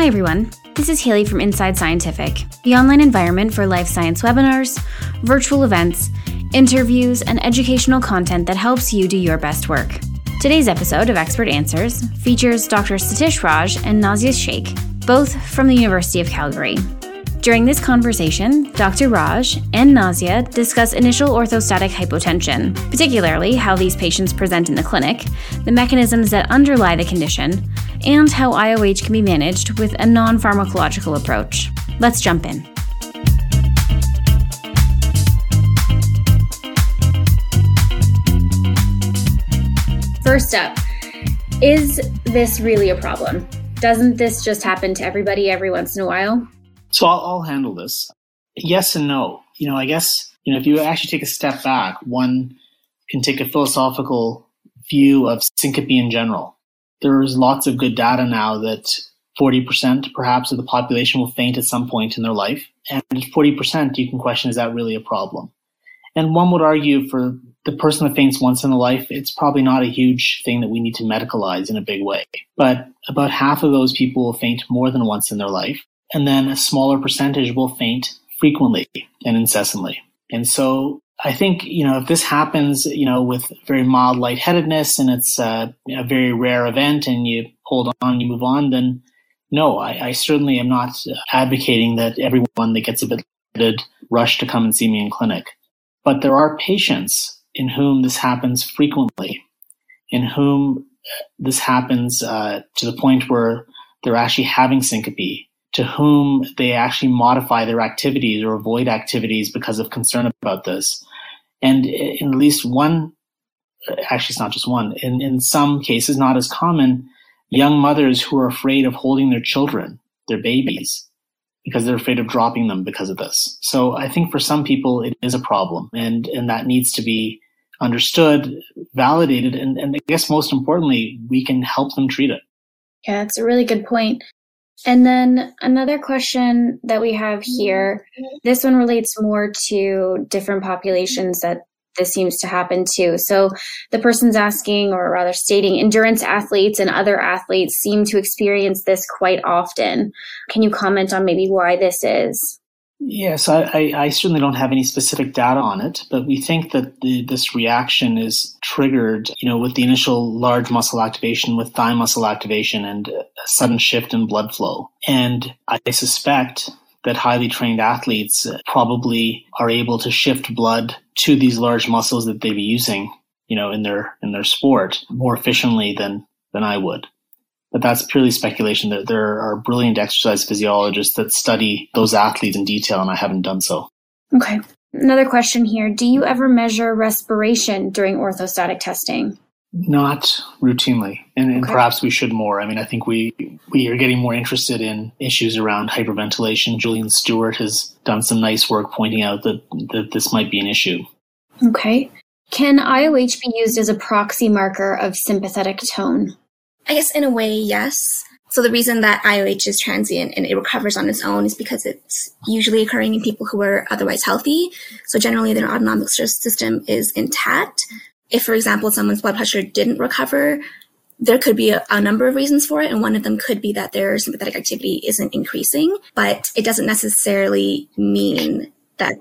Hi, everyone. This is Haley from Inside Scientific, the online environment for life science webinars, virtual events, interviews, and educational content that helps you do your best work. Today's episode of Expert Answers features Dr. Satish Raj and Nazia Sheikh, both from the University of Calgary. During this conversation, Dr. Raj and Nazia discuss initial orthostatic hypotension, particularly how these patients present in the clinic, the mechanisms that underlie the condition, and how IOH can be managed with a non pharmacological approach. Let's jump in. First up, is this really a problem? Doesn't this just happen to everybody every once in a while? So I'll, I'll handle this. Yes and no. You know, I guess, you know, if you actually take a step back, one can take a philosophical view of syncope in general. There's lots of good data now that 40% perhaps of the population will faint at some point in their life. And 40% you can question, is that really a problem? And one would argue for the person that faints once in a life, it's probably not a huge thing that we need to medicalize in a big way. But about half of those people will faint more than once in their life and then a smaller percentage will faint frequently and incessantly. And so I think, you know, if this happens, you know, with very mild lightheadedness and it's a, a very rare event and you hold on, you move on, then no, I, I certainly am not advocating that everyone that gets a bit lightheaded rush to come and see me in clinic. But there are patients in whom this happens frequently, in whom this happens uh, to the point where they're actually having syncope to whom they actually modify their activities or avoid activities because of concern about this. And in at least one, actually, it's not just one, in, in some cases, not as common, young mothers who are afraid of holding their children, their babies, because they're afraid of dropping them because of this. So I think for some people, it is a problem and, and that needs to be understood, validated, and, and I guess most importantly, we can help them treat it. Yeah, it's a really good point. And then another question that we have mm-hmm. here, this one relates more to different populations that this seems to happen to. So the person's asking, or rather stating, endurance athletes and other athletes seem to experience this quite often. Can you comment on maybe why this is? Yes, I, I, I, certainly don't have any specific data on it, but we think that the, this reaction is triggered, you know, with the initial large muscle activation, with thigh muscle activation, and a sudden shift in blood flow. And I suspect that highly trained athletes uh, probably are able to shift blood to these large muscles that they be using, you know, in their in their sport more efficiently than than I would but that's purely speculation. There, there are brilliant exercise physiologists that study those athletes in detail, and I haven't done so. Okay. Another question here. Do you ever measure respiration during orthostatic testing? Not routinely, and, and perhaps we should more. I mean, I think we we are getting more interested in issues around hyperventilation. Julian Stewart has done some nice work pointing out that that this might be an issue. Okay. Can IOH be used as a proxy marker of sympathetic tone? I guess in a way, yes. So the reason that IOH is transient and it recovers on its own is because it's usually occurring in people who are otherwise healthy. So generally their autonomic system is intact. If, for example, someone's blood pressure didn't recover, there could be a, a, number of reasons for it. And one of them could be that their sympathetic activity isn't increasing, but it doesn't necessarily mean that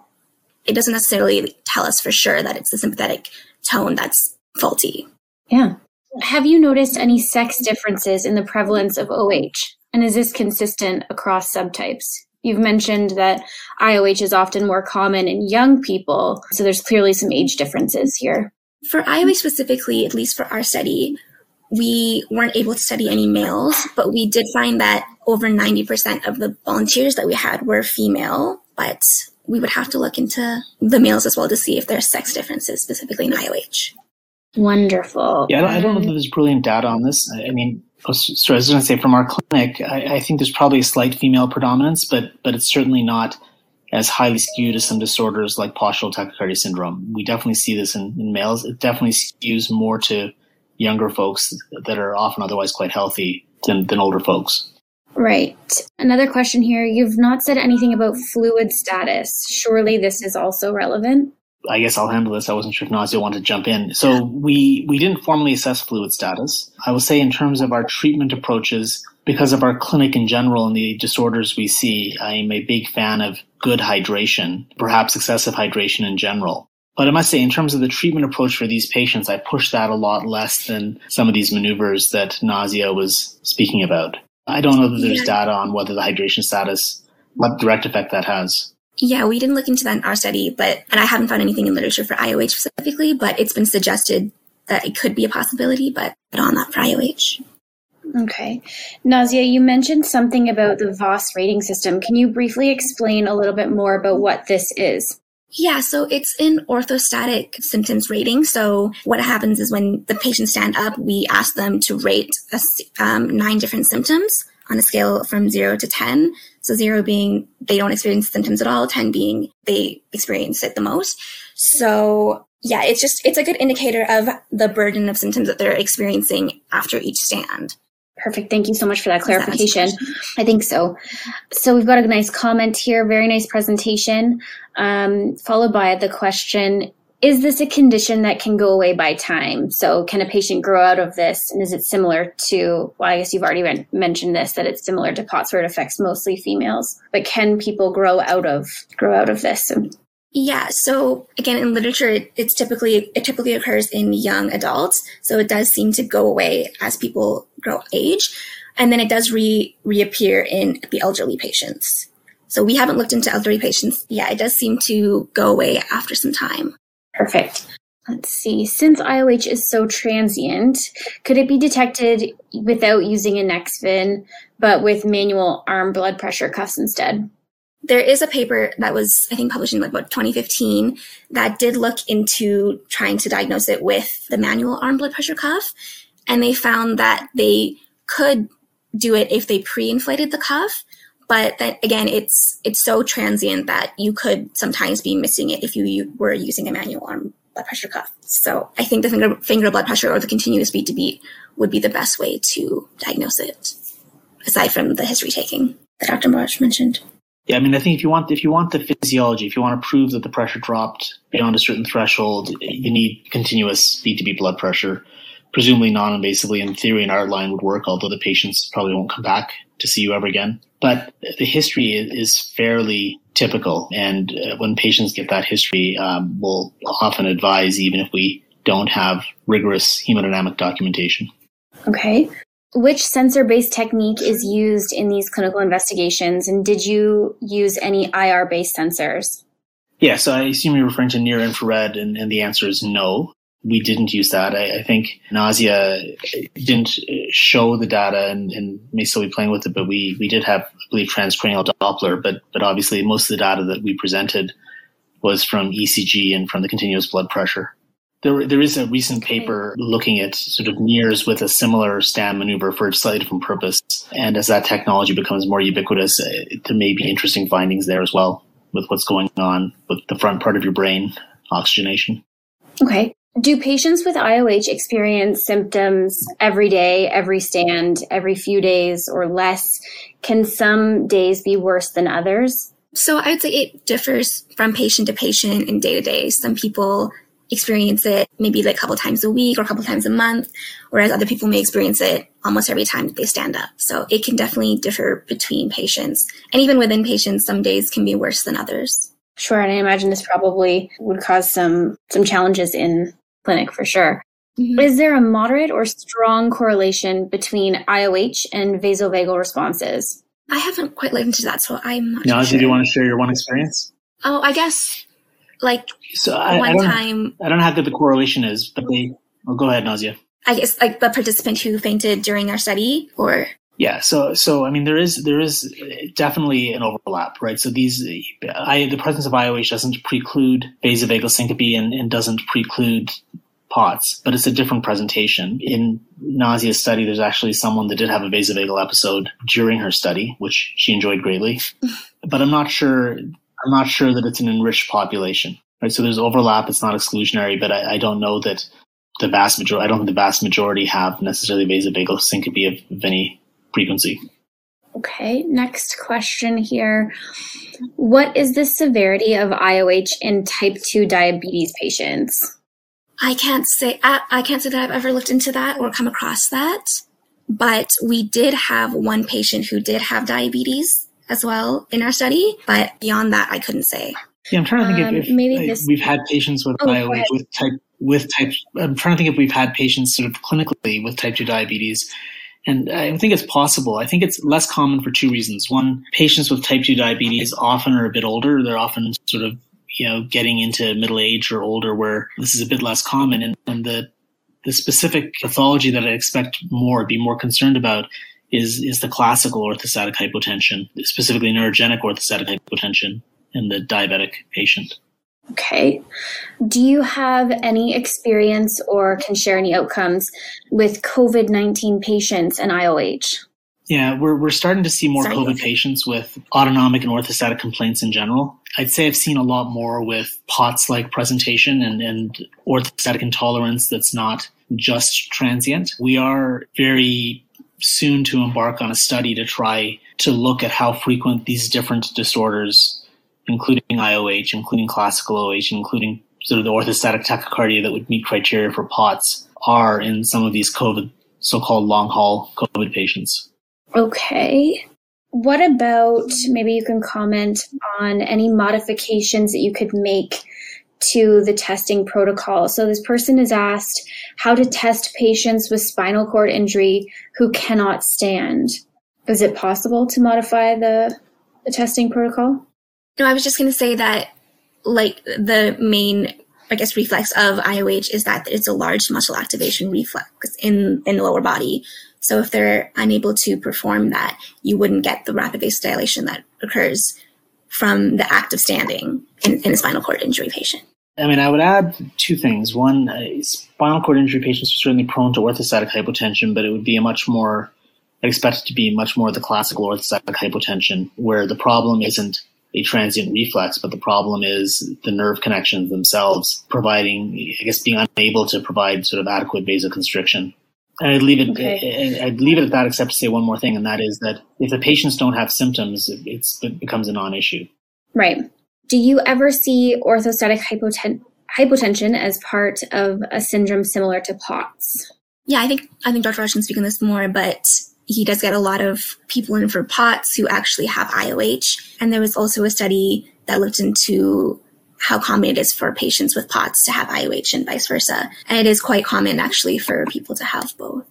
it doesn't necessarily tell us for sure that it's the sympathetic tone that's faulty. Yeah. Have you noticed any sex differences in the prevalence of OH? And is this consistent across subtypes? You've mentioned that IOH is often more common in young people, so there's clearly some age differences here. For IOH specifically, at least for our study, we weren't able to study any males, but we did find that over 90% of the volunteers that we had were female, but we would have to look into the males as well to see if there's sex differences specifically in IOH. Wonderful. Yeah, I don't, I don't know um, if there's brilliant data on this. I mean, so I was going to say from our clinic, I, I, think there's probably a slight female predominance, but but it's certainly not as highly skewed as some disorders like postural tachycardia syndrome. We definitely see this in, in males. It definitely skews more to younger folks that are often otherwise quite healthy than, than older folks. Right. Another question here. You've not said anything about fluid status. Surely this is also relevant? I guess I'll handle this. I wasn't sure if Nazia wanted to jump in. So we we didn't formally assess fluid status. I will say in terms of our treatment approaches, because of our clinic in general and the disorders we see, I'm a big fan of good hydration, perhaps excessive hydration in general. But I must say, in terms of the treatment approach for these patients, I push that a lot less than some of these maneuvers that Nazia was speaking about. I don't know that there's data on whether the hydration status, what direct effect that has. Yeah, we didn't look into that in our study, but, and I haven't found anything in literature for IOH specifically, but it's been suggested that it could be a possibility, but on that for IOH. Okay. Nazia, you mentioned something about the VOS rating system. Can you briefly explain a little bit more about what this is? Yeah, so it's an orthostatic symptoms rating. So what happens is when the patients stand up, we ask them to rate a, um, nine different symptoms on a scale from zero to 10. So zero being they don't experience symptoms at all, 10 being they experience it the most. So yeah, it's just, it's a good indicator of the burden of symptoms that they're experiencing after each stand. Perfect. Thank you so much for that clarification. I think so. So we've got a nice comment here. Very nice presentation. Um, followed by the question, is this a condition that can go away by time? So can a patient grow out of this? And is it similar to, well, I guess you've already mentioned this, that it's similar to POTS where it affects mostly females, but can people grow out of, grow out of this? Yeah. So again, in literature, it, it's typically, it typically occurs in young adults. So it does seem to go away as people grow age. And then it does re, reappear in the elderly patients. So we haven't looked into elderly patients. Yeah, it does seem to go away after some time. Perfect. Let's see. Since IOH is so transient, could it be detected without using a Nexfin, but with manual arm blood pressure cuffs instead? there is a paper that was, I think, published in like about 2015 that did look into trying to diagnose it with the manual arm blood pressure cuff. And they found that they could do it if they pre-inflated the cuff. But again, it's, it's so transient that you could sometimes be missing it if you, you were using a manual arm blood pressure cuff. So I think the finger, finger blood pressure or the continuous beat to beat would be the best way to diagnose it, aside from the history taking that Dr. Marsh mentioned. Yeah, I mean, I think if you want if you want the physiology, if you want to prove that the pressure dropped beyond a certain threshold, you need continuous beat to beat blood pressure. Presumably non-invasively, in theory, an art line would work, although the patients probably won't come back to see you ever again. But the history is fairly typical, and uh, when patients get that history, um, we'll often advise, even if we don't have rigorous hemodynamic documentation. Okay. Which sensor based technique is used in these clinical investigations? And did you use any IR based sensors? Yeah, so I assume you're referring to near infrared, and, and the answer is no. We didn't use that. I, I think Nazia didn't show the data and, and, may still be playing with it, but we, we did have, I believe, transcranial Doppler. But, but obviously, most of the data that we presented was from ECG and from the continuous blood pressure. There, there is a recent paper looking at sort of NIRS with a similar stand maneuver for a slightly different purpose. And as that technology becomes more ubiquitous, uh, there may be interesting findings there as well with what's going on with the front part of your brain oxygenation. Okay. Do patients with IOH experience symptoms every day, every stand, every few days, or less? Can some days be worse than others? So I would say it differs from patient to patient and day to day. Some people experience it maybe like a couple times a week or a couple times a month, whereas other people may experience it almost every time that they stand up. So it can definitely differ between patients. And even within patients, some days can be worse than others. Sure. And I imagine this probably would cause some, some challenges in clinic for sure. Mm-hmm. Is there a moderate or strong correlation between IOH and vasovagal responses? I haven't quite looked into that, so I'm not now, sure. do you want to share your one experience? Oh, I guess like so I, one I time I don't have how good the correlation is, but they well go ahead, Nazia. I guess like the participant who fainted during our study or yeah, so so I mean there is there is definitely an overlap, right? So these I, the presence of IOH doesn't preclude vasovagal syncope and, and doesn't preclude POTS, but it's a different presentation. In Nazia's study, there's actually someone that did have a vasovagal episode during her study, which she enjoyed greatly. but I'm not sure I'm not sure that it's an enriched population. Right. So there's overlap. It's not exclusionary, but I, I don't know that the vast majority, I don't think the vast majority have necessarily vasovagal syncope of, of any frequency. Okay, next question here. What is the severity of IOH in type 2 diabetes patients? I can't say I, I can't say that I've ever looked into that or come across that. But we did have one patient who did have diabetes as well in our study. But beyond that, I couldn't say. Yeah, I'm trying to think um, if, if maybe this... we've had patients with oh, IOH with type with type. I'm trying to think if we've had patients sort of clinically with type two diabetes. And I think it's possible. I think it's less common for two reasons. One, patients with type 2 diabetes often are a bit older. They're often sort of, you know, getting into middle age or older where this is a bit less common. And, and the, the specific pathology that I expect more, be more concerned about is, is the classical orthostatic hypotension, specifically neurogenic orthostatic hypotension in the diabetic patient. Okay. Do you have any experience or can share any outcomes with COVID 19 patients and IOH? Yeah, we're, we're starting to see more Sorry. COVID patients with autonomic and orthostatic complaints in general. I'd say I've seen a lot more with POTS like presentation and, and orthostatic intolerance that's not just transient. We are very soon to embark on a study to try to look at how frequent these different disorders including IOH, including classical OH, including sort of the orthostatic tachycardia that would meet criteria for POTS are in some of these COVID, so-called long haul COVID patients. Okay. What about maybe you can comment on any modifications that you could make to the testing protocol. So this person is asked how to test patients with spinal cord injury who cannot stand. Is it possible to modify the, the testing protocol? No, I was just going to say that, like, the main, I guess, reflex of IOH is that it's a large muscle activation reflex in, in the lower body. So if they're unable to perform that, you wouldn't get the rapid vasodilation that occurs from the act of standing in, in a spinal cord injury patient. I mean, I would add two things. One, uh, spinal cord injury patients are certainly prone to orthostatic hypotension, but it would be a much more, I expect it to be much more the classical orthostatic hypotension, where the problem isn't a transient reflex, but the problem is the nerve connections themselves providing, I guess, being unable to provide sort of adequate vasoconstriction. And I'd leave it. Okay. I'd leave it at that, except to say one more thing, and that is that if the patients don't have symptoms, it becomes a non-issue. Right. Do you ever see orthostatic hypoten- hypotension as part of a syndrome similar to POTS? Yeah, I think I think Dr. Raj can speak on this more, but he does get a lot of people in for POTS who actually have IOH. And there was also a study that looked into how common it is for patients with POTS to have IOH and vice versa. And it is quite common actually for people to have both.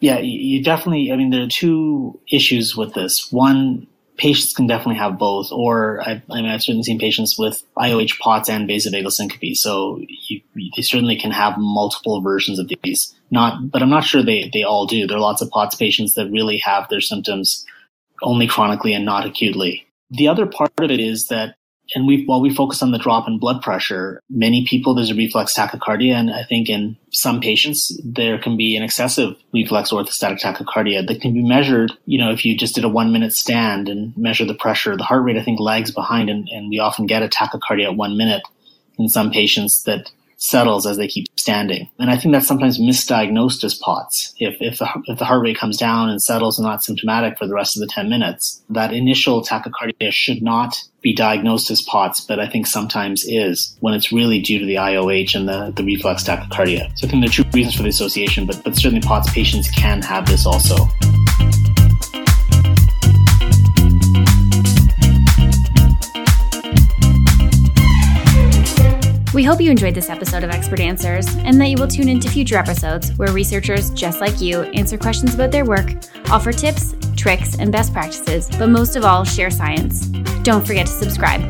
Yeah, you definitely, I mean, there are two issues with this. One, patients can definitely have both, or I, I mean, I've certainly seen patients with IOH POTS and vasovagal syncope. So you, you certainly can have multiple versions of these. Not, but I'm not sure they, they all do. There are lots of POTS patients that really have their symptoms only chronically and not acutely. The other part of it is that and we while we focus on the drop in blood pressure, many people there's a reflex tachycardia, and I think in some patients there can be an excessive reflex orthostatic tachycardia that can be measured. You know, if you just did a one minute stand and measure the pressure, the heart rate I think lags behind, and, and we often get a tachycardia at one minute in some patients that settles as they keep standing. And I think that's sometimes misdiagnosed as POTS. If, if, the, if the heart rate comes down and settles and not symptomatic for the rest of the 10 minutes, that initial tachycardia should not be diagnosed as POTS, but I think sometimes is when it's really due to the IOH and the, the reflex tachycardia. So I think there are two reasons for the association, but, but certainly POTS patients can have this also. We hope you enjoyed this episode of Expert Answers and that you will tune into future episodes where researchers just like you answer questions about their work, offer tips, tricks, and best practices, but most of all, share science. Don't forget to subscribe.